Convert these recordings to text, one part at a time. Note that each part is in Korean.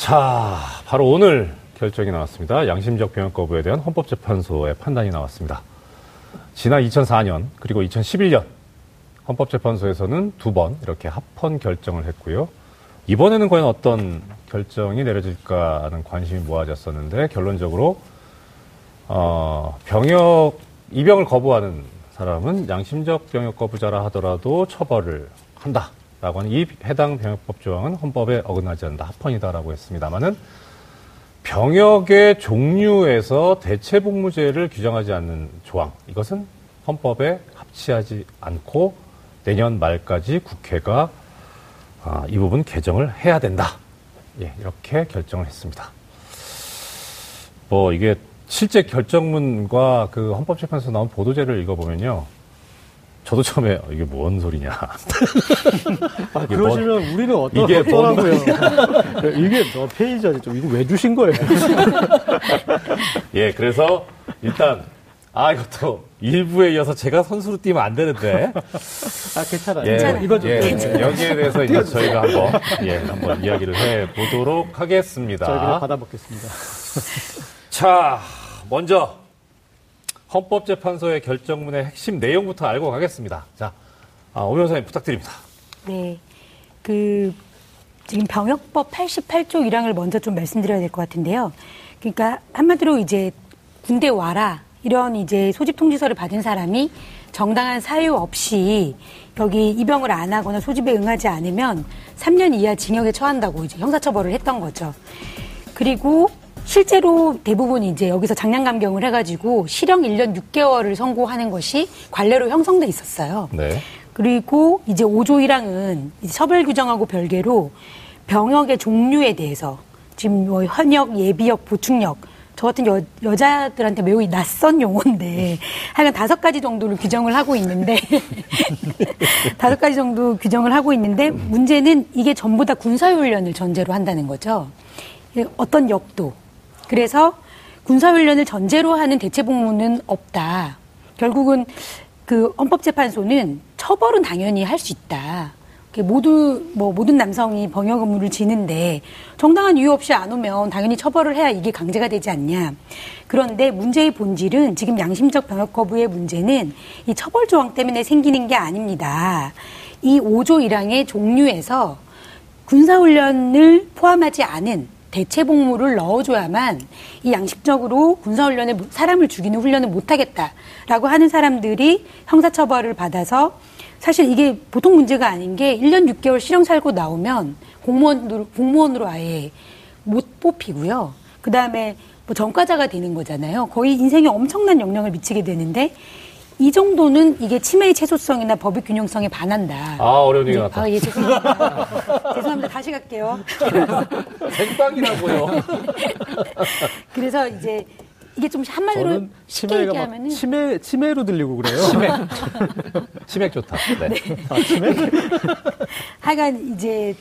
자, 바로 오늘 결정이 나왔습니다. 양심적 병역 거부에 대한 헌법재판소의 판단이 나왔습니다. 지난 2004년 그리고 2011년 헌법재판소에서는 두 번 이렇게 합헌 결정을 했고요. 이번에는 과연 어떤 결정이 내려질까 하는 관심이 모아졌었는데 결론적으로 어, 병역 입영을 거부하는 사람은 양심적 병역 거부자라 하더라도 처벌을 한다 라고 하는 이 해당 병역법 조항은 헌법에 어긋나지 않는다 합헌이다라고 했습니다만은 병역의 종류에서 대체복무제를 규정하지 않는 조항 이것은 헌법에 합치하지 않고 내년 말까지 국회가 아, 이 부분 개정을 해야 된다. 예, 이렇게 결정을 했습니다. 뭐 이게 실제 결정문과 그 헌법재판소 나온 보도제를 읽어보면요. 저도 처음에 어, 이게 뭔 소리냐. 아, 그러시면 뭔, 우리는 어떤, 이게 어떠라고요? 이게 몇 페이지죠? 이거 왜 주신 거예요? 예, 그래서 일단 아 이것도 일부에 이어서 제가 선수로 뛰면 안 되는데. 아 괜찮아요. 예, 이거 좀 예, 여기에 대해서 이제 저희가 한번 예 한번 이야기를 해 보도록 하겠습니다. 저희가 받아먹겠습니다. 자, 먼저 헌법재판소의 결정문의 핵심 내용부터 알고 가겠습니다. 자, 아, 오 변호사님 부탁드립니다. 네, 그 지금 병역법 88조 1항을 먼저 좀 말씀드려야 될 것 같은데요. 그러니까 한마디로 이제 군대 와라 이런 이제 소집 통지서를 받은 사람이 정당한 사유 없이 여기 입영을 안 하거나 소집에 응하지 않으면 3년 이하 징역에 처한다고 이제 형사처벌을 했던 거죠. 그리고 실제로 대부분 이제 여기서 장량 감경을 해가지고 실형 1년 6개월을 선고하는 것이 관례로 형성돼 있었어요. 네. 그리고 이제 5조 1항은 처벌 규정하고 별개로 병역의 종류에 대해서 지금 뭐 현역, 예비역, 보충역 저 같은 여, 여자들한테 매우 낯선 용어인데 하여간 다섯 가지 정도를 규정을 하고 있는데 다섯 가지 정도 규정을 하고 있는데 문제는 이게 전부 다 군사훈련을 전제로 한다는 거죠. 어떤 역도. 그래서 군사훈련을 전제로 하는 대체복무는 없다. 결국은 그 헌법재판소는 처벌은 당연히 할 수 있다. 모두 뭐 모든 남성이 병역 의무를 지는데 정당한 이유 없이 안 오면 당연히 처벌을 해야 이게 강제가 되지 않냐. 그런데 문제의 본질은 지금 양심적 병역 거부의 문제는 이 처벌 조항 때문에 생기는 게 아닙니다. 이 5조 1항의 종류에서 군사훈련을 포함하지 않은 대체 복무를 넣어줘야만 이 양식적으로 군사훈련에 사람을 죽이는 훈련을 못하겠다라고 하는 사람들이 형사처벌을 받아서 사실 이게 보통 문제가 아닌 게 1년 6개월 실형 살고 나오면 공무원으로, 공무원으로 아예 못 뽑히고요. 그 다음에 뭐 전과자가 되는 거잖아요. 거의 인생에 엄청난 영향을 미치게 되는데 이 정도는 이게 치매의 최소성이나 법의 균형성에 반한다. 아, 어려운 얘기 같다. 아, 예, 죄송합니다. 죄송합니다. 다시 갈게요. 생방이라고요. 그래서 이제 이게 좀 한마디로 쉽게 얘기하면은 치매 치매로 들리고 그래요. 치맥. 치맥 좋다. 네. 네. 아, 치맥. 하여간 이제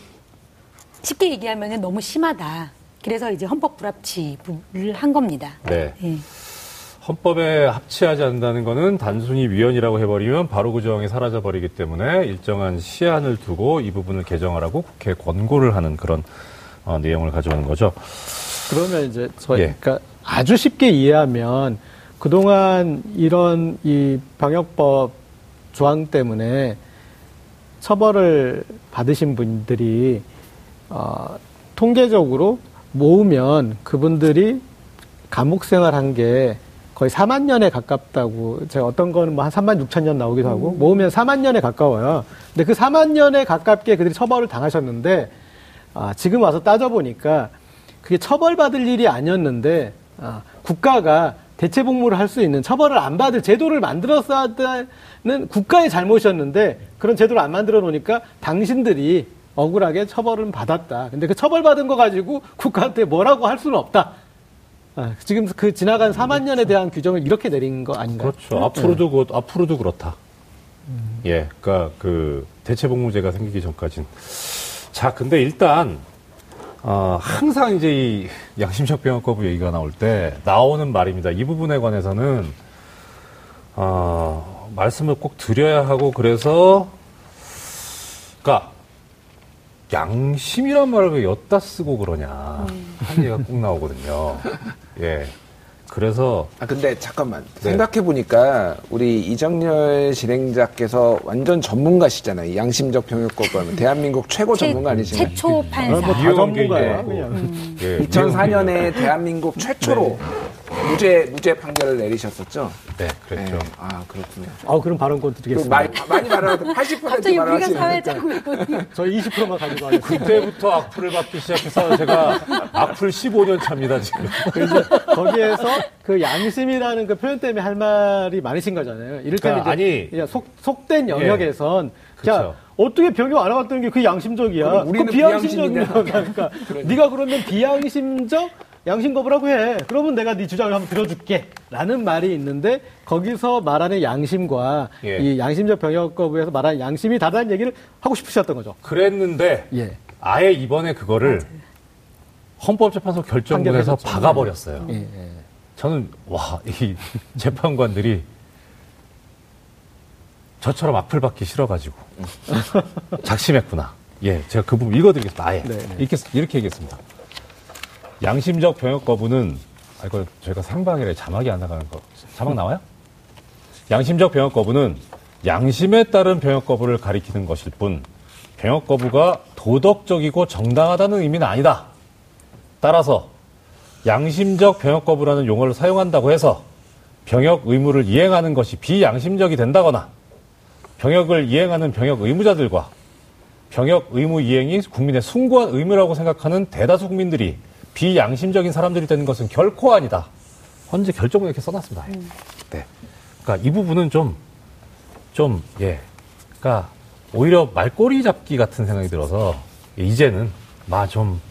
쉽게 얘기하면은 너무 심하다. 그래서 이제 헌법 불합치를 한 겁니다. 네. 네. 헌법에 합치하지 않는다는 것은 단순히 위헌이라고 해버리면 바로 그 조항이 사라져버리기 때문에 일정한 시한을 두고 이 부분을 개정하라고 국회에 권고를 하는 그런 어, 내용을 가져오는 거죠. 그러면 이제 저희 예. 그러니까 아주 쉽게 이해하면 그동안 이런 이 방역법 조항 때문에 처벌을 받으신 분들이 어, 통계적으로 모으면 그분들이 감옥 생활한 게 거의 4만 년에 가깝다고 제가 어떤 거는 뭐 한 3만 6천 년 나오기도 하고 음. 모으면 4만 년에 가까워요. 근데 그 4만 년에 가깝게 그들이 처벌을 당하셨는데 아, 지금 와서 따져보니까 그게 처벌받을 일이 아니었는데 아, 국가가 대체 복무를 할 수 있는 처벌을 안 받을 제도를 만들었어야 하는 국가의 잘못이었는데 그런 제도를 안 만들어 놓으니까 당신들이 억울하게 처벌을 받았다. 근데 그 처벌받은 거 가지고 국가한테 뭐라고 할 수는 없다. 아, 지금 그 지나간 4만 년에 대한 규정을 이렇게 내린 거 아닌가요? 그렇죠. 네. 앞으로도 그, 앞으로도 그렇다. 음. 예, 그러니까 그 대체복무제가 생기기 전까진. 자, 근데 일단 어, 항상 이제 이 양심적 병역 거부 얘기가 나올 때 나오는 말입니다. 이 부분에 관해서는 어, 말씀을 꼭 드려야 하고 그래서 그러니까 양심이란 말을 왜 엿다 쓰고 그러냐 한 얘기가 꼭 나오거든요. 예. 그래서 아 근데 잠깐만 네. 생각해 보니까 우리 이정열 진행자께서 완전 전문가시잖아요. 양심적 병역법 하면 대한민국 최고 최- 전문가 아니신가요? 최초 판사. 뭐 전문가야, 게 그냥. 음. 예, 2004년에 대한민국 최초로 무죄 무죄 판결을 내리셨었죠. 네, 그랬죠. 네. 아 그렇군요. 아, 그럼 발언권 그 드리겠습니다. 많이 많이 말하는데 80% 갑자기 우리가 저 20%만 가지고 하겠습니다. 그때부터 악플을 받기 시작해서 제가 악플 15년 차입니다, 지금. 그래서 거기에서 그 양심이라는 그 표현 때문에 할 말이 많으신 거잖아요. 이를테면 그러니까 이제 아니- 그냥 속, 속된 영역에선 자 그쵸. 어떻게 병역 안 하갔다는 게 그 양심적이야. 우리는 그 비양심적이야. 비양심이냐. 그러니까 네가 그러면 비양심적 양심 거부라고 해. 그러면 내가 네 주장을 한번 들어줄게. 라는 말이 있는데 거기서 말하는 양심과 예. 이 양심적 병역 거부에서 말하는 양심이 다르다는 얘기를 하고 싶으셨던 거죠. 그랬는데 예. 아예 이번에 그거를 헌법재판소 결정문에서. 박아버렸어요. 예, 예. 저는 와 이 재판관들이 저처럼 악플 받기 싫어가지고 작심했구나. 예, 제가 그 부분 읽어드리겠습니다. 아예 네, 네. 이렇게 이렇게 얘기했습니다. 양심적 병역 거부는 아 이거 저희가 생방이라 자막이 안 나가는 거 자막 나와요? 양심적 병역 거부는 양심에 따른 병역 거부를 가리키는 것일 뿐 병역 거부가 도덕적이고 정당하다는 의미는 아니다. 따라서 양심적 병역 거부라는 용어를 사용한다고 해서 병역 의무를 이행하는 것이 비양심적이 된다거나 병역을 이행하는 병역 의무자들과 병역 의무 이행이 국민의 숭고한 의무라고 생각하는 대다수 국민들이 비양심적인 사람들이 되는 것은 결코 아니다. 현재 결정문에 이렇게 써놨습니다. 네. 그러니까 이 부분은 좀, 좀, 예. 그러니까 오히려 말꼬리 잡기 같은 생각이 들어서 이제는 마 좀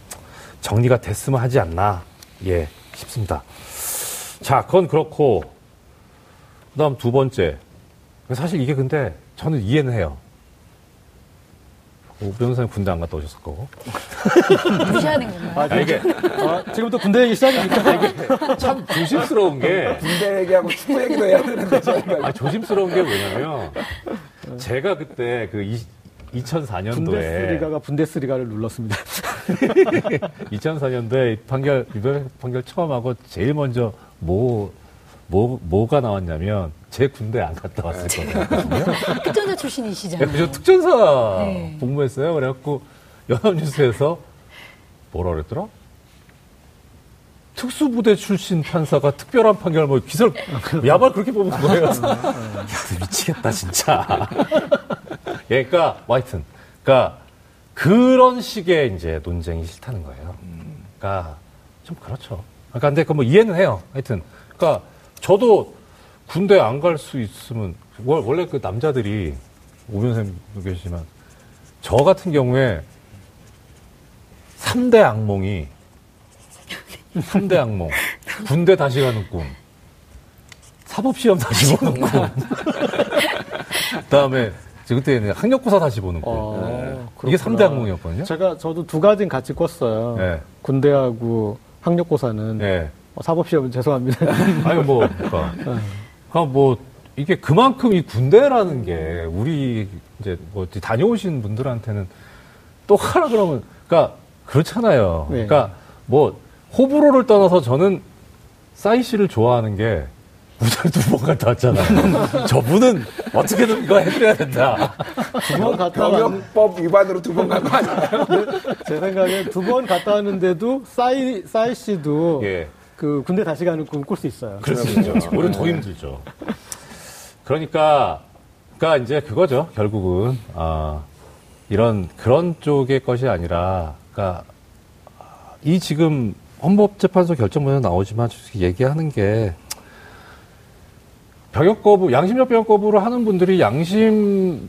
정리가 됐으면 하지 않나, 예, 싶습니다. 자, 그건 그렇고, 그 다음 두 번째. 사실 이게 근데 저는 이해는 해요. 오 변호사님 군대 안 갔다 오셨을 거고. 무시하는 건가요? 아, 아, 이게 아, 지금부터 군대 얘기 시작입니까? 참 조심스러운 게, 군대 얘기하고 축구 얘기도 해야 되는데 저희가 아, 조심스러운 게 뭐냐면, 제가 그때 그 2004년도에, 분데스리가가 분데스리가를 눌렀습니다. 2004년도에 판결, 이번 판결 처음 하고 제일 먼저 뭐, 뭐, 뭐가 나왔냐면, 제 군대 안 갔다 왔을 거거든요. 특전사 예, 출신이시잖아요. 그저 특전사 네. 복무했어요. 그래갖고 연합뉴스에서 뭐라 그랬더라? 특수부대 출신 판사가 특별한 판결 뭐 기사를 야발 그렇게 뽑은 거예요. 야, 너 미치겠다 진짜. 예, 그러니까 뭐 하여튼, 그러니까 그런 식의 이제 논쟁이 싫다는 거예요. 그러니까 좀 그렇죠. 그러니까 근데 그 뭐 이해는 해요. 하여튼, 그러니까 저도 군대 안 갈 수 있으면 월- 원래 그 남자들이 오변쌤도 계시지만 저 같은 경우에 3대 악몽이 3대 악몽 군대 다시 가는 꿈 사법시험 다시 보는 꿈 그다음에 저 그때는 학력고사 다시 보는 꿈 어, 이게 그렇구나. 3대 악몽이었거든요 제가 저도 두 가지는 같이 꿨어요. 네. 군대하고 학력고사는 예. 어, 사법시험은 죄송합니다. 아니 뭐 그러니까 그러니까 뭐 이게 그만큼 이 군대라는 게 우리 이제 뭐 다녀오신 분들한테는 또 하라 그러면 그러니까 그렇잖아요. 네. 그러니까 뭐 호불호를 떠나서 저는 싸이 씨를 좋아하는 게 무장 두번 갔다 왔잖아요. 저분은 어떻게든 이거 해드려야 된다. 두 번 갔다 왔 병역법 위반으로 두 번 간 거 아니에요? 제 생각엔 두 번 갔다 왔는데도 싸이 싸이 씨도 예. 그 군대 다시 가는 꿈 꿀 수 있어요. 수 있죠. 오히려 더 힘들죠. 그러니까, 그러니까 이제 그거죠. 결국은 아, 이런 그런 쪽의 것이 아니라, 그러니까 이 지금 헌법재판소 결정문에 나오지만 얘기하는 게 병역 거부, 양심적 병역 거부를 하는 분들이 양심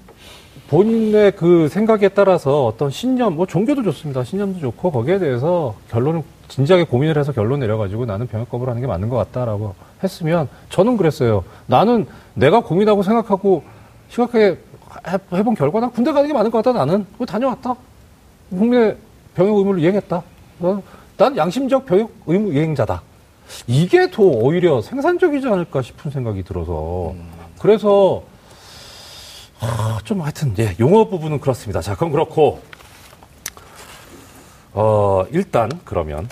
본인의 그 생각에 따라서 어떤 신념, 뭐 종교도 좋습니다. 신념도 좋고 거기에 대해서 결론을 진지하게 고민을 해서 결론 내려가지고 나는 병역 거부를 하는 게 맞는 것 같다라고 했으면 저는 그랬어요. 나는 내가 고민하고 생각하고 심각하게 해- 해본 결과 난 군대 가는 게 맞는 것 같다. 나는 뭐 다녀왔다. 국민의 병역 의무를 이행했다. 어? 난 양심적 병역 의무 이행자다. 이게 더 오히려 생산적이지 않을까 싶은 생각이 들어서 그래서 아, 좀 하여튼 예, 용어 부분은 그렇습니다. 자, 그럼 그렇고 어, 일단 그러면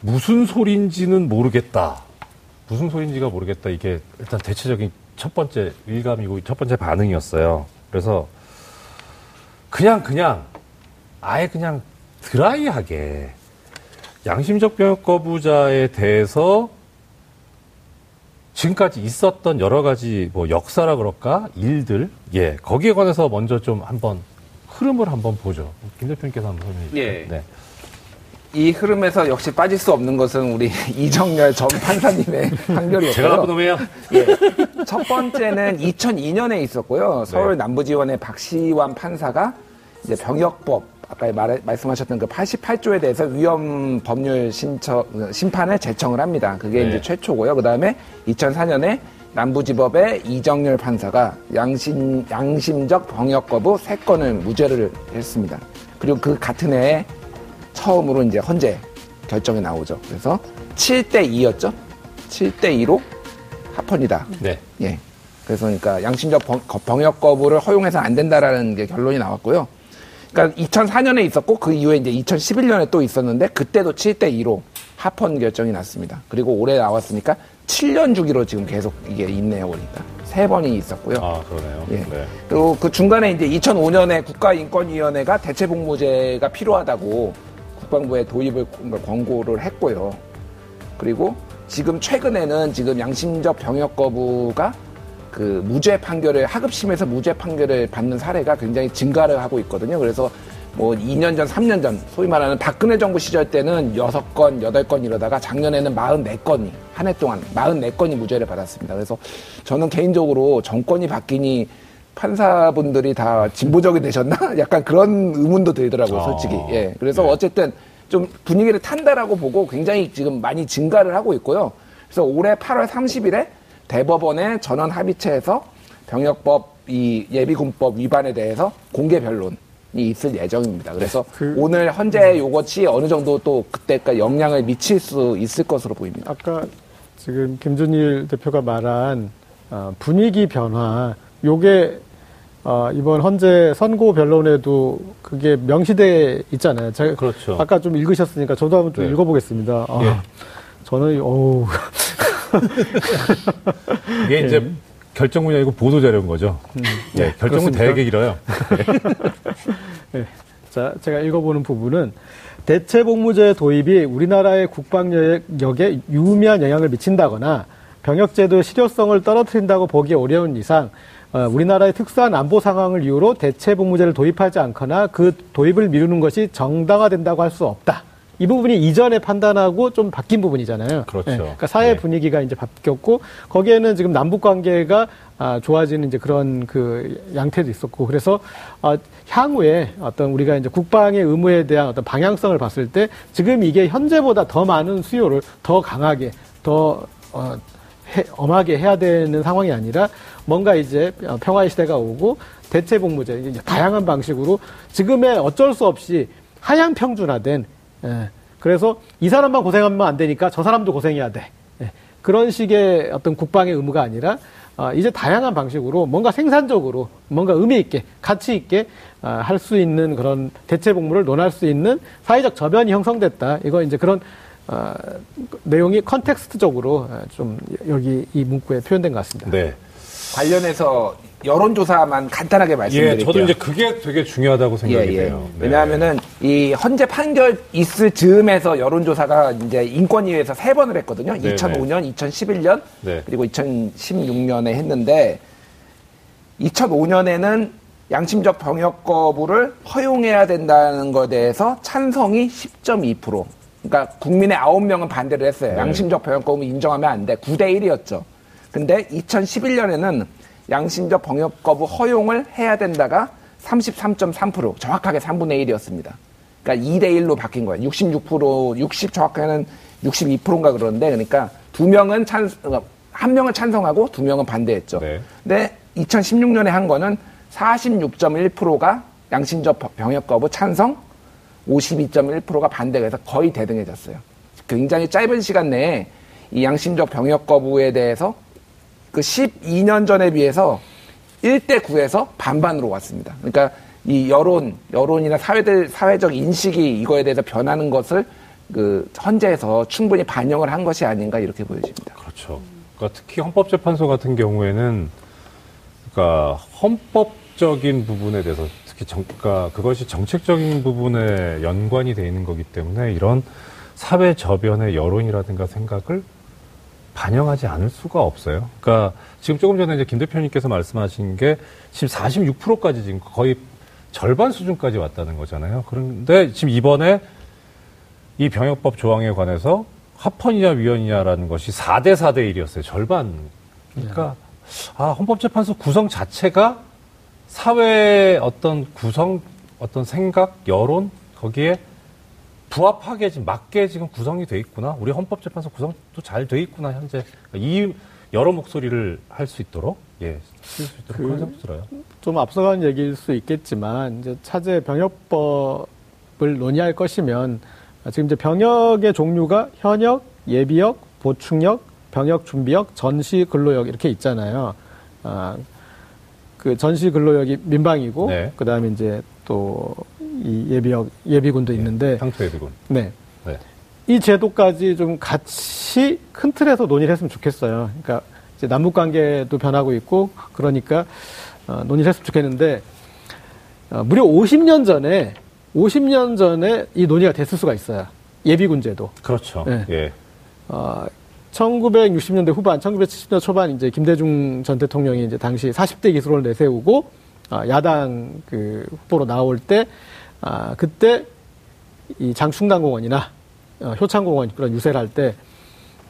무슨 소리인지는 모르겠다. 무슨 소리인지가 모르겠다. 이게 일단 대체적인 첫 번째 일감이고 첫 번째 반응이었어요. 그래서 그냥 그냥 아예 그냥 드라이하게 양심적 병역 거부자에 대해서 지금까지 있었던 여러 가지 뭐 역사라 그럴까 일들 예 거기에 관해서 먼저 좀 한번 흐름을 한번 보죠. 김 대표님께서 한번 설명해 주세요. 예. 네. 이 흐름에서 역시 빠질 수 없는 것은 우리 이정열 전 판사님의 판결이었고요. 제가 나쁜 놈이에요. 예. 첫 번째는 2002년에 있었고요. 서울 네. 남부지원의 박시환 판사가 이제 병역법 아까 말, 말씀하셨던 그 88조에 대해서 위헌 법률 신청 심판을 제청을 합니다. 그게 네. 이제 최초고요. 그 다음에 2004년에 남부지법의 이정열 판사가 양심 양심적 병역 거부 세 건을 무죄를 했습니다. 그리고 그 같은 해에 처음으로 이제 헌재 결정이 나오죠. 그래서 7대 2였죠. 7대 2로 합헌이다. 네. 예. 그래서 그러니까 양심적 병역 거부를 허용해서 안 된다라는 게 결론이 나왔고요. 그러니까 2004년에 있었고 그 이후에 이제 2011년에 또 있었는데 그때도 7대 2로 합헌 결정이 났습니다. 그리고 올해 나왔으니까 7년 주기로 지금 계속 이게 있네요, 보니까. 세 번이 있었고요. 아 그러네요. 예. 네. 그리고 그 중간에 이제 2005년에 국가인권위원회가 대체복무제가 필요하다고 국방부에 도입을 권고를 했고요. 그리고 지금 최근에는 지금 양심적 병역 거부가 그 무죄 판결을 하급심에서 무죄 판결을 받는 사례가 굉장히 증가를 하고 있거든요. 그래서 뭐 2년 전, 3년 전 소위 말하는 박근혜 정부 시절 때는 6건, 8건 이러다가 작년에는 44건이 한 해 동안 44건이 무죄를 받았습니다. 그래서 저는 개인적으로 정권이 바뀌니 판사분들이 다 진보적이 되셨나? 약간 그런 의문도 들더라고요, 솔직히. 아, 예. 그래서 네. 어쨌든 좀 분위기를 탄다라고 보고 굉장히 지금 많이 증가를 하고 있고요. 그래서 올해 8월 30일에 대법원의 전원 합의체에서 병역법 이 예비군법 위반에 대해서 공개 변론이 있을 예정입니다. 그래서 그- 오늘 현재 요것이 어느 정도 또 그때까지 영향을 미칠 수 있을 것으로 보입니다. 아까 지금 김준일 대표가 말한 어, 분위기 변화, 요게 어, 이번 헌재 선고 변론에도 그게 명시돼 있잖아요. 제가 그렇죠. 아까 좀 읽으셨으니까 저도 한번 좀 네. 읽어보겠습니다. 아, 예. 저는 어우 이게 이제 결정문이 아니고 보도 자료인 거죠. 예, 결정문 그렇습니까? 되게 길어요. 네. 자, 제가 읽어보는 부분은 대체 복무제 도입이 우리나라의 국방력에 유의미한 영향을 미친다거나 병역제도의 실효성을 떨어뜨린다고 보기 어려운 이상 어, 우리나라의 특수한 안보 상황을 이유로 대체 복무제를 도입하지 않거나 그 도입을 미루는 것이 정당화된다고 할 수 없다. 이 부분이 이전에 판단하고 좀 바뀐 부분이잖아요. 그렇죠. 그러니까 사회 네. 분위기가 이제 바뀌었고 거기에는 지금 남북 관계가 아, 좋아지는 이제 그런 그 양태도 있었고 그래서 어, 향후에 어떤 우리가 이제 국방의 의무에 대한 어떤 방향성을 봤을 때 지금 이게 현재보다 더 많은 수요를 더 강하게 더 어, 해- 엄하게 해야 되는 상황이 아니라 뭔가 이제 어, 평화의 시대가 오고 대체 복무제 이제 다양한 방식으로 지금의 어쩔 수 없이 하향 평준화된 예, 그래서 이 사람만 고생하면 안 되니까 저 사람도 고생해야 돼. 예, 그런 식의 어떤 국방의 의무가 아니라 아, 이제 다양한 방식으로 뭔가 생산적으로 뭔가 의미 있게 가치 있게 아, 할 수 있는 그런 대체 복무를 논할 수 있는 사회적 저변이 형성됐다. 이거 이제 그런 아, 내용이 컨텍스트적으로 아, 좀 여기 이 문구에 표현된 것 같습니다. 네. 관련해서 여론조사만 간단하게 예, 말씀드릴게요. 저도 이제 그게 되게 중요하다고 생각이 돼요. 네. 왜냐하면은 이 헌재 판결 있을 즈음에서 여론조사가 이제 인권위에서 세 번을 했거든요. 네, 2005년, 2011년 네. 그리고 2016년에 했는데 2005년에는 양심적 병역 거부를 허용해야 된다는 것에 대해서 찬성이 10.2%. 그러니까 국민의 9명은 반대를 했어요. 네. 양심적 병역 거부 인정하면 안 돼. 9대 1이었죠. 근데 2011년에는 양심적 병역 거부 허용을 해야 된다가 33.3% 정확하게 3분의 1이었습니다. 그러니까 2대 1로 바뀐 거예요. 66% 60 정확하게는 62%인가 그러는데 그러니까 두 명은 찬, 어, 한 명은 찬성하고 두 명은 반대했죠. 네. 근데 2016년에 한 거는 46.1%가 양심적 병역 거부 찬성, 52.1%가 반대가 해서 거의 대등해졌어요. 굉장히 짧은 시간 내에 이 양심적 병역 거부에 대해서 그 12년 전에 비해서 1대 9에서 반반으로 왔습니다. 그러니까 이 여론, 여론이나 사회들, 사회적 인식이 이거에 대해서 변하는 것을 그 헌재에서 충분히 반영을 한 것이 아닌가 이렇게 보여집니다. 그렇죠. 그러니까 특히 헌법재판소 같은 경우에는 그러니까 헌법적인 부분에 대해서 특히 정, 그러니까 그것이 정책적인 부분에 연관이 돼 있는 거기 때문에 이런 사회 저변의 여론이라든가 생각을 반영하지 않을 수가 없어요. 그러니까 지금 조금 전에 이제 김 대표님께서 말씀하신 게 지금 46%까지 지금 거의 절반 수준까지 왔다는 거잖아요. 그런데 지금 이번에 이 병역법 조항에 관해서 합헌이냐 위헌이냐라는 것이 4대 4대 1이었어요. 절반. 그러니까 아, 헌법재판소 구성 자체가 사회의 어떤 구성, 어떤 생각, 여론 거기에 부합하게 지금 맞게 지금 구성이 돼 있구나. 우리 헌법재판소 구성도 잘 돼 있구나 현재 이 여러 목소리를 할 수 있도록 예, 쓸 수 있도록 그- 생각 들어요. 좀 앞서간 얘기일 수 있겠지만 이제 차제 병역법을 논의할 것이면 지금 이제 병역의 종류가 현역, 예비역, 보충역, 병역 준비역, 전시 근로역 이렇게 있잖아요. 아, 그 전시 근로역이 민방이고 네. 그다음에 이제 또 이 예비역 예비군도 있는데 향토 예비군. 네. 네. 이 제도까지 좀 같이 큰 틀에서 논의를 했으면 좋겠어요. 그러니까 이제 남북 관계도 변하고 있고 그러니까 어, 논의를 했으면 좋겠는데 어, 무려 50년 전에 50년 전에 이 논의가 됐을 수가 있어요. 예비군 제도. 그렇죠. 네. 예. 어, 1960년대 후반, 1970년대 초반 이제 김대중 전 대통령이 이제 당시 40대 기술을 내세우고 아, 야당 그 후보로 나올 때 아, 그때 이 장충당공원이나 어, 효창공원 그런 유세를 할때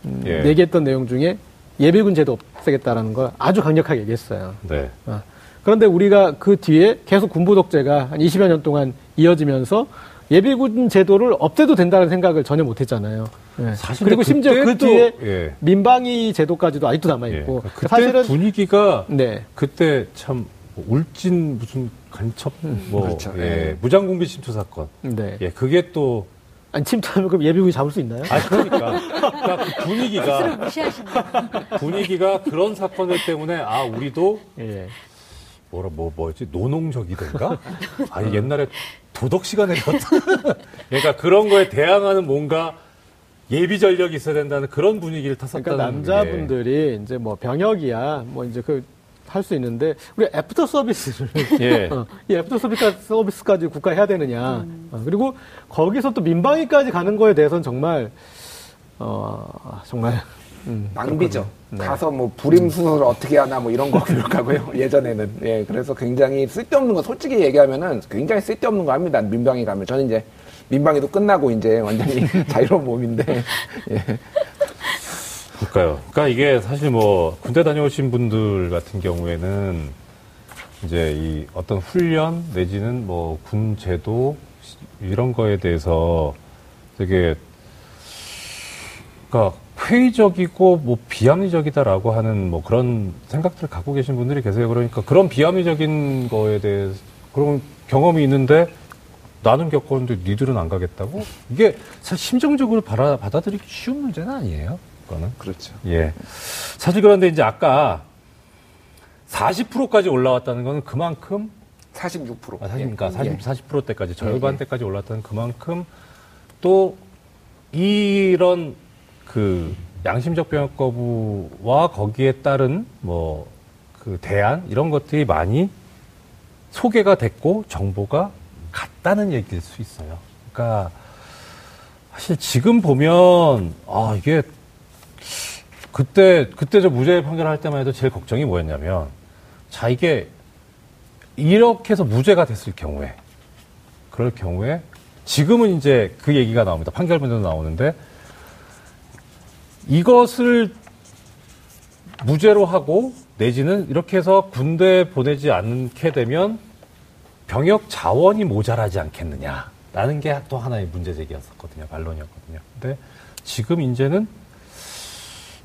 음, 예. 얘기했던 내용 중에 예비군 제도 없애겠다라는 걸 아주 강력하게 얘기했어요. 네. 어. 그런데 우리가 그 뒤에 계속 군부 독재가 한 20여 년 동안 이어지면서 예비군 제도를 없애도 된다는 생각을 전혀 못했잖아요. 예. 사실 그리고 심지어 그 뒤에 또- 예. 민방위 제도까지도 아직도 남아 예. 있고 그때 사실은 분위기가 네 그때 참 울진 무슨 간첩 뭐 그렇죠. 예. 예. 무장 공비 침투 사건. 네. 예, 그게 또 아니 침투하면 그럼 예비군이 잡을 수 있나요? 아 그러니까 그러니까 그 분위기가. 분위기가 그런 사건들 때문에 아 우리도 예. 뭐라 뭐 뭐지 노농적이든가 아니 옛날에 도덕 시간에 배웠던 그러니까 그런 거에 대항하는 뭔가 예비 전력이 있어야 된다는 그런 분위기를 탔었다는 그러니까 게. 남자분들이 이제 뭐 병역이야 뭐 이제 그 할 수 있는데 우리 애프터 서비스를 예. 어, 이 애프터 서비스, 서비스까지 국가 해야 되느냐 어, 그리고 거기서 또 민방위까지 가는 거에 대해서는 정말 어 정말 음, 낭비죠. 네. 가서 뭐 불임 수술을 어떻게 하나 뭐 이런 거 교육하고요. 예전에는. 예, 그래서 굉장히 쓸데없는 거 솔직히 얘기하면은 굉장히 쓸데없는 거 합니다. 민방위 가면 저는 이제 민방위도 끝나고 이제 완전히 자유로운 몸인데. 예. 그러니까요. 그러니까 이게 사실 뭐 군대 다녀오신 분들 같은 경우에는 이제 이 어떤 훈련 내지는 뭐 군 제도 이런 거에 대해서 되게 그러니까 회의적이고 뭐 비합리적이다라고 하는 뭐 그런 생각들을 갖고 계신 분들이 계세요. 그러니까 그런 비합리적인 거에 대해서 그런 경험이 있는데 나는 겪었는데 니들은 안 가겠다고? 이게 사실 심정적으로 받아, 받아들이기 쉬운 문제는 아니에요. 그거는. 그렇죠. 예. 사실 그런데 이제 아까 40%까지 올라왔다는 거는 그만큼 46%. 아, 사실 그러니까 예. 40, 40%대까지 예, 절반대까지 올랐다는 그만큼 또 이런 그 양심적 병역 거부와 거기에 따른 뭐 그 대안 이런 것들이 많이 소개가 됐고 정보가 갔다는 얘기일 수 있어요. 그러니까 사실 지금 보면 아 이게 그때 그때 저 무죄 판결할 때만 해도 제일 걱정이 뭐였냐면 자 이게 이렇게 해서 무죄가 됐을 경우에 그럴 경우에 지금은 이제 그 얘기가 나옵니다. 판결문에도 나오는데 이것을 무죄로 하고 내지는 이렇게 해서 군대 보내지 않게 되면 병역 자원이 모자라지 않겠느냐라는 게 또 하나의 문제 제기였었거든요. 반론이었거든요. 근데 지금 이제는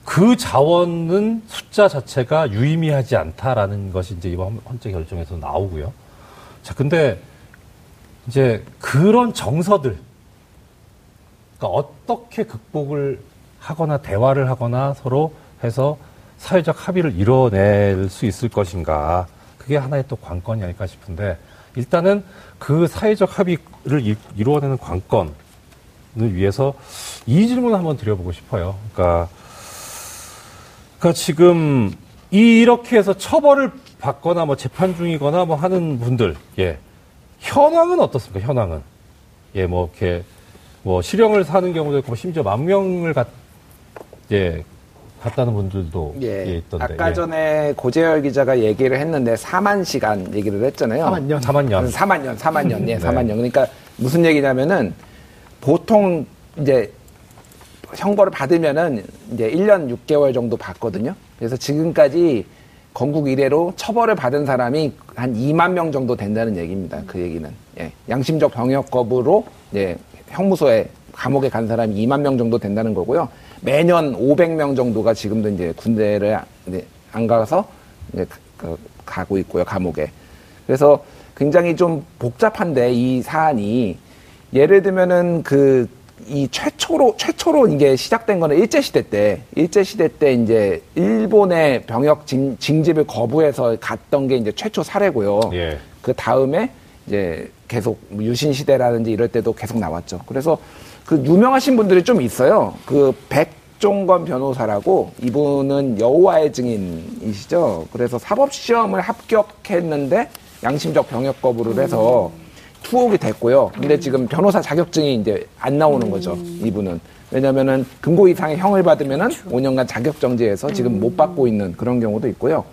그 자원은 숫자 자체가 유의미하지 않다라는 것이 이제 이번 헌재 결정에서 나오고요. 자, 근데 이제 그런 정서들, 그러니까 어떻게 극복을 하거나 대화를 하거나 서로 해서 사회적 합의를 이뤄낼 수 있을 것인가. 그게 하나의 또 관건이 아닐까 싶은데 일단은 그 사회적 합의를 이루어내는 관건을 위해서 이 질문을 한번 드려보고 싶어요. 그러니까, 그러니까 지금 이렇게 해서 처벌을 받거나 뭐 재판 중이거나 뭐 하는 분들, 예. 현황은 어떻습니까? 현황은. 예, 뭐 이렇게 뭐 실형을 사는 경우도 있고 뭐 심지어 만 명을 갖, 예, 갔다는 분들도 예. 예, 있던데. 아까 예. 전에 고재열 기자가 얘기를 했는데 4만 시간 얘기를 했잖아요. 4만 년. 4만 년. 4만 년, 4만 년, 예, 네. 4만 년. 그러니까 무슨 얘기냐면은 보통 이제 형벌을 받으면은 이제 1년 6개월 정도 받거든요. 그래서 지금까지 건국 이래로 처벌을 받은 사람이 한 2만 명 정도 된다는 얘기입니다. 그 얘기는. 예. 양심적 병역 거부로 예, 형무소에 감옥에 간 사람이 2만 명 정도 된다는 거고요. 매년 500명 정도가 지금도 이제 군대를 이제 안 가서 이제 그- 가고 있고요, 감옥에. 그래서 굉장히 좀 복잡한데 이 사안이 예를 들면은 그 이 최초로 최초로 이게 시작된 거는 일제 시대 때 일제 시대 때 이제 일본의 병역 징, 징집을 거부해서 갔던 게 이제 최초 사례고요. 예. 그 다음에 이제 계속 유신 시대라든지 이럴 때도 계속 나왔죠. 그래서 그 유명하신 분들이 좀 있어요. 그 백종건 변호사라고 이분은 여호와의 증인이시죠. 그래서 사법 시험을 합격했는데 양심적 병역 거부를 해서 투옥이 됐고요. 근데 지금 변호사 자격증이 이제 안 나오는 거죠. 이분은. 왜냐면은 금고 이상의 형을 받으면은 5년간 자격 정지해서 지금 못 받고 있는 그런 경우도 있고요.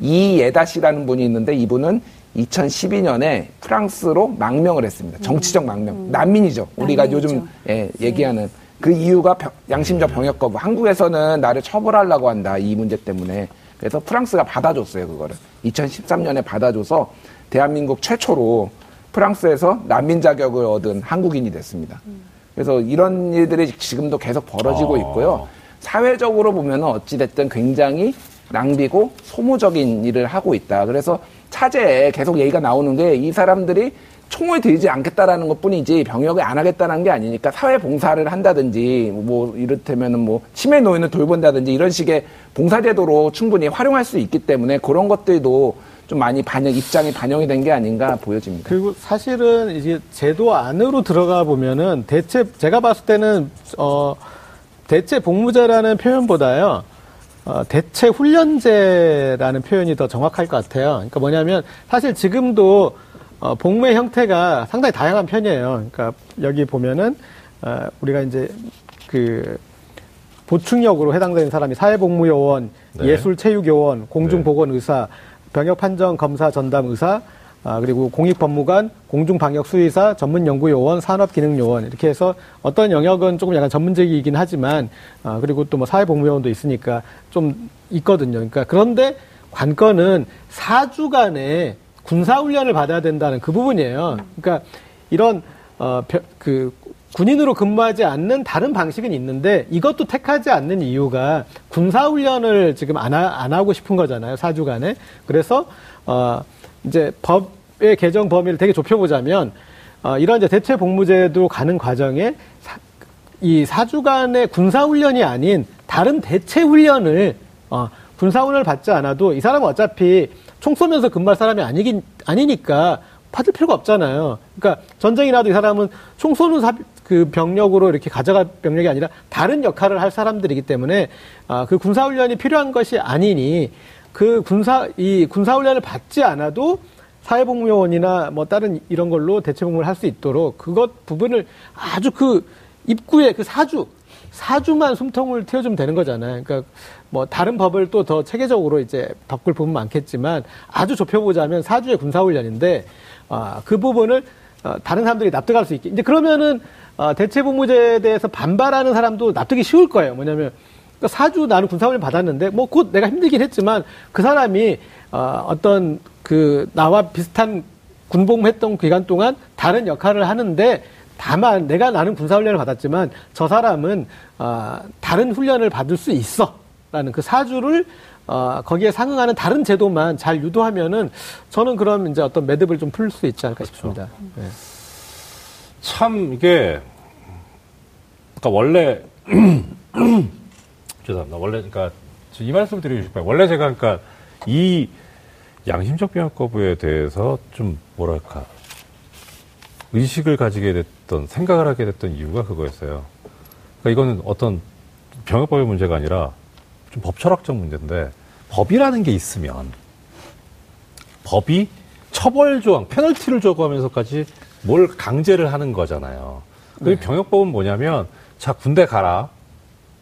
이예다 씨라는 분이 있는데 이분은 2012년에 프랑스로 망명을 했습니다. 정치적 망명. 난민이죠. 우리가 난민이죠. 요즘 예, 얘기하는 그 이유가 병- 양심적 병역 거부. 한국에서는 나를 처벌하려고 한다. 이 문제 때문에. 그래서 프랑스가 받아줬어요. 그거를. 2013년에 받아줘서 대한민국 최초로 프랑스에서 난민 자격을 얻은 한국인이 됐습니다. 그래서 이런 일들이 지금도 계속 벌어지고 어. 있고요. 사회적으로 보면 어찌됐든 굉장히 낭비고 소모적인 일을 하고 있다. 그래서 차제에 계속 얘기가 나오는 게이 사람들이 총을 들지 않겠다라는 것 뿐이지 병역을 안 하겠다는 게 아니니까 사회 봉사를 한다든지 뭐 이를테면은 뭐 치매 노인을 돌본다든지 이런 식의 봉사제도로 충분히 활용할 수 있기 때문에 그런 것들도 좀 많이 반영 입장이 반영이 된 게 아닌가 보여집니다. 그리고 사실은 이제 제도 안으로 들어가 보면은 대체 제가 봤을 때는 어 대체 복무제라는 표현보다요. 어, 대체 훈련제라는 표현이 더 정확할 것 같아요. 그러니까 뭐냐면 사실 지금도 어, 복무의 형태가 상당히 다양한 편이에요. 그러니까 여기 보면은 어, 우리가 이제 그 보충역으로 해당되는 사람이 사회복무요원, 네. 예술체육요원, 공중보건의사, 병역 판정 검사 전담 의사, 아, 그리고 공익법무관, 공중방역수의사, 전문연구요원, 산업기능요원 이렇게 해서 어떤 영역은 조금 약간 전문적이긴 하지만 아, 그리고 또 뭐 사회복무요원도 있으니까 좀 있거든요. 그러니까 그런데 관건은 4주간의 군사훈련을 받아야 된다는 그 부분이에요. 그러니까 이런 어, 벼- 그 군인으로 근무하지 않는 다른 방식은 있는데 이것도 택하지 않는 이유가 군사훈련을 지금 안, 하, 안 하고 싶은 거잖아요. 4주간에. 그래서, 어, 이제 법의 개정 범위를 되게 좁혀보자면, 어, 이런 이제 대체 복무제도 가는 과정에 사, 이 4주간의 군사훈련이 아닌 다른 대체 훈련을, 어, 군사훈련을 받지 않아도 이 사람은 어차피 총 쏘면서 근무할 사람이 아니긴, 아니니까 받을 필요가 없잖아요. 그러니까 전쟁이 나도 이 사람은 총 쏘는 사, 그 병력으로 이렇게 가져갈 병력이 아니라 다른 역할을 할 사람들이기 때문에 아, 그 군사훈련이 필요한 것이 아니니 그 군사 이 군사훈련을 받지 않아도 사회복무요원이나 뭐 다른 이런 걸로 대체복무를 할 수 있도록 그것 부분을 아주 그 입구에 그 사주 사주만 숨통을 틔워주면 되는 거잖아요. 그러니까 뭐 다른 법을 또 더 체계적으로 이제 바꿀 부분 많겠지만 아주 좁혀보자면 사주의 군사훈련인데 아, 그 부분을 어, 다른 사람들이 납득할 수 있게. 이제 그러면은 어, 대체복무제에 대해서 반발하는 사람도 납득이 쉬울 거예요. 뭐냐면 그러니까 사주 나는 군사훈련 받았는데 뭐 곧 내가 힘들긴 했지만 그 사람이 어, 어떤 그 나와 비슷한 군복무했던 기간 동안 다른 역할을 하는데 다만 내가 나는 군사훈련을 받았지만 저 사람은 어, 다른 훈련을 받을 수 있어 라는 그 사주를 어, 거기에 상응하는 다른 제도만 잘 유도하면은 저는 그럼 이제 어떤 매듭을 좀 풀 수 있지 않을까 싶습니다. 네. 참 이게 그러니까 원래 죄송합니다. 원래 그러니까 이 말씀 드리고 싶어요. 원래 제가 그러니까 이 양심적 병역 거부에 대해서 좀 뭐랄까 의식을 가지게 됐던 생각을 하게 됐던 이유가 그거였어요. 그러니까 이거는 어떤 병역법의 문제가 아니라 좀 법철학적 문제인데 법이라는 게 있으면 법이 처벌 조항, 페널티를 적고하면서까지 뭘 강제를 하는 거잖아요. 그 네. 병역법은 뭐냐면 자 군대 가라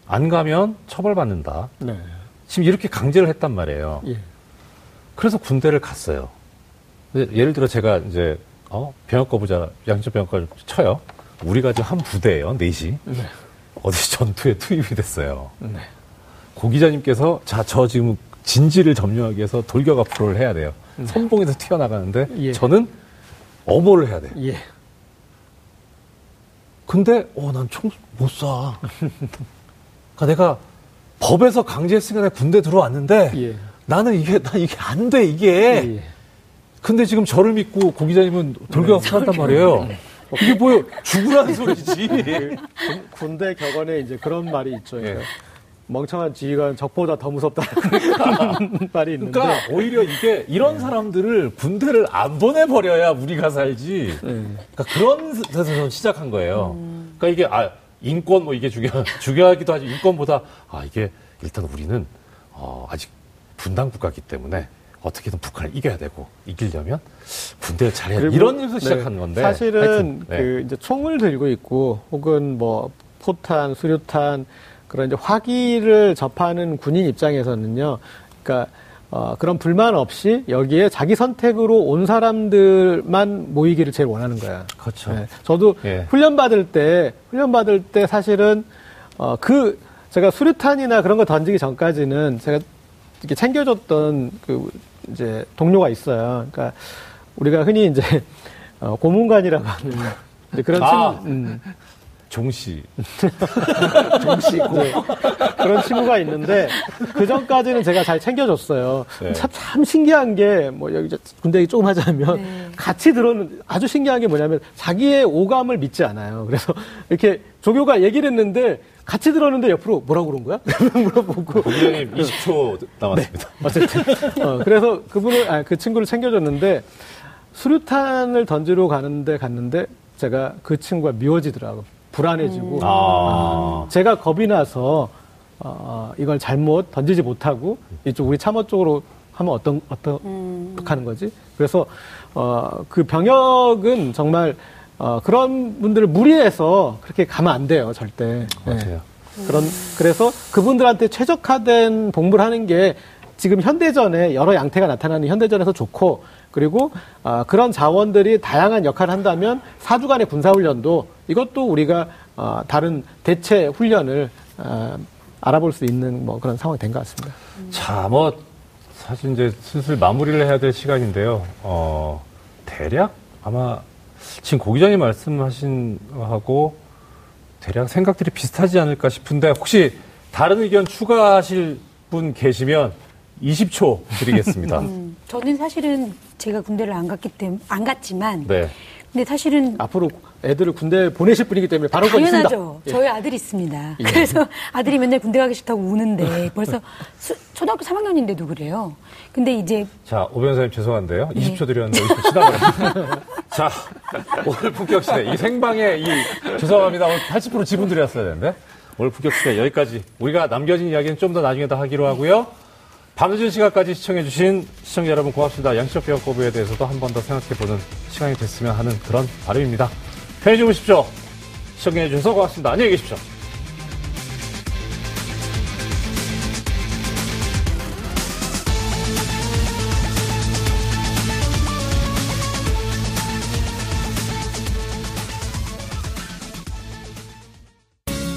안 가면 처벌받는다. 네. 지금 이렇게 강제를 했단 말이에요. 예. 그래서 군대를 갔어요. 예를 들어 제가 이제 어 병역 거부자 양적 병역 거부 쳐요. 우리가 지금 한 부대예요, 넷이 네. 어디 전투에 투입이 됐어요. 네. 고 기자님께서 자 저 지금 진지를 점령하기 위해서 돌격 앞으로를 해야 돼요. 선봉에서 튀어나가는데 예. 저는 어모를 해야 돼요. 예. 근데 어 난 총 못 쏴. 그러니까 내가 법에서 강제했으니까 내가 군대 들어왔는데 예. 나는 이게 나 이게 안 돼 이게. 예. 근데 지금 저를 믿고 고 기자님은 돌격 네. 앞으로 한단 말이에요. 이게 뭐예요? 죽으라는 소리지. 군- 군대 격언에 이제 그런 말이 있죠. 예. 멍청한 지휘관 적보다 더 무섭다는 말이 있는데. 그러니까 오히려 이게 이런 사람들을 군대를 안 보내버려야 우리가 살지. 예. 그러니까 그런 데서 시작한 거예요. 그러니까 이게 아 인권 뭐 이게 중요 중요하기도 하지 인권보다 아 이게 일단 우리는 어, 아직 분단 국가이기 때문에 어떻게든 북한을 이겨야 되고 이기려면 군대를 잘해야 돼. 이런 일에서 네, 시작한 건데 사실은 하여튼, 네. 그 이제 총을 들고 있고 혹은 뭐 포탄, 수류탄 그런 이제 화기를 접하는 군인 입장에서는요. 그러니까 어, 그런 불만 없이 여기에 자기 선택으로 온 사람들만 모이기를 제일 원하는 거야. 그렇죠. 네, 저도 예. 훈련 받을 때 훈련 받을 때 사실은 어, 그 제가 수류탄이나 그런 거 던지기 전까지는 제가 이렇게 챙겨줬던 그 이제 동료가 있어요. 그러니까 우리가 흔히 이제 어, 고문관이라고 하는 이제 그런 아. 친구, 음, 종씨 종씨고 그런 친구가 있는데 그 전까지는 제가 잘 챙겨줬어요. 네. 참, 참 신기한 게 뭐 여기 이제 군대 얘기 조금 하자면 네. 같이 들어는 아주 신기한 게 뭐냐면 자기의 오감을 믿지 않아요. 그래서 이렇게 조교가 얘기를 했는데 같이 들었는데 옆으로 뭐라고 그런 거야? 물어보고 고 기자님 20초 남았습니다. 어쨌든 어, 그래서 그분을 아, 그 친구를 챙겨줬는데 수류탄을 던지러 가는데 갔는데 제가 그 친구가 미워지더라고 불안해지고 아. 제가 겁이 나서 어, 이걸 잘못 던지지 못하고 이쪽 우리 참호 쪽으로 하면 어떤 어떤 하는 거지? 그래서 어, 그 병역은 정말 어, 그런 분들을 무리해서 그렇게 가면 안 돼요 절대. 네. 맞아요. 그런 그래서 그분들한테 최적화된 복무를 하는 게 지금 현대전에 여러 양태가 나타나는 현대전에서 좋고 그리고 아, 그런 자원들이 다양한 역할을 한다면 사주간의 군사훈련도 이것도 우리가 어, 다른 대체 훈련을 아, 알아볼 수 있는 뭐 그런 상황이 된 것 같습니다. 자, 뭐 사실 이제 슬슬 마무리를 해야 될 시간인데요. 어, 대략 아마 지금 고 기자님 말씀하신 거하고 대략 생각들이 비슷하지 않을까 싶은데 혹시 다른 의견 추가하실 분 계시면 20초 드리겠습니다. 음, 저는 사실은 제가 군대를 안 갔기 때문에 안 갔지만 네. 근데 사실은 앞으로 애들을 군대 보내실 분이기 때문에 바로 당연하죠. 있습니다. 예. 저희 아들이 있습니다. 그래서 아들이 맨날 군대 가기 싫다고 우는데 벌써 수- 초등학교 3학년인데도 그래요. 근데 이제 자, 오 변호사님 죄송한데요. 네. 20초 드렸는데 20초 지나버렸어요. 자, 오늘 품격 시대. 이 생방에 이, 죄송합니다. 오늘 80% 지분 드렸어야 되는데. 오늘 품격 시대 여기까지. 우리가 남겨진 이야기는 좀 더 나중에 더 하기로 하고요. 밤늦은 시간까지 시청해주신 시청자 여러분 고맙습니다. 양시적 비용 거부에 대해서도 한 번 더 생각해보는 시간이 됐으면 하는 그런 바람입니다. 편히 주무십시오. 시청해주셔서 고맙습니다. 안녕히 계십시오.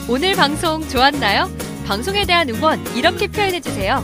오늘 방송 좋았나요? 방송에 대한 응원 이렇게 표현해주세요.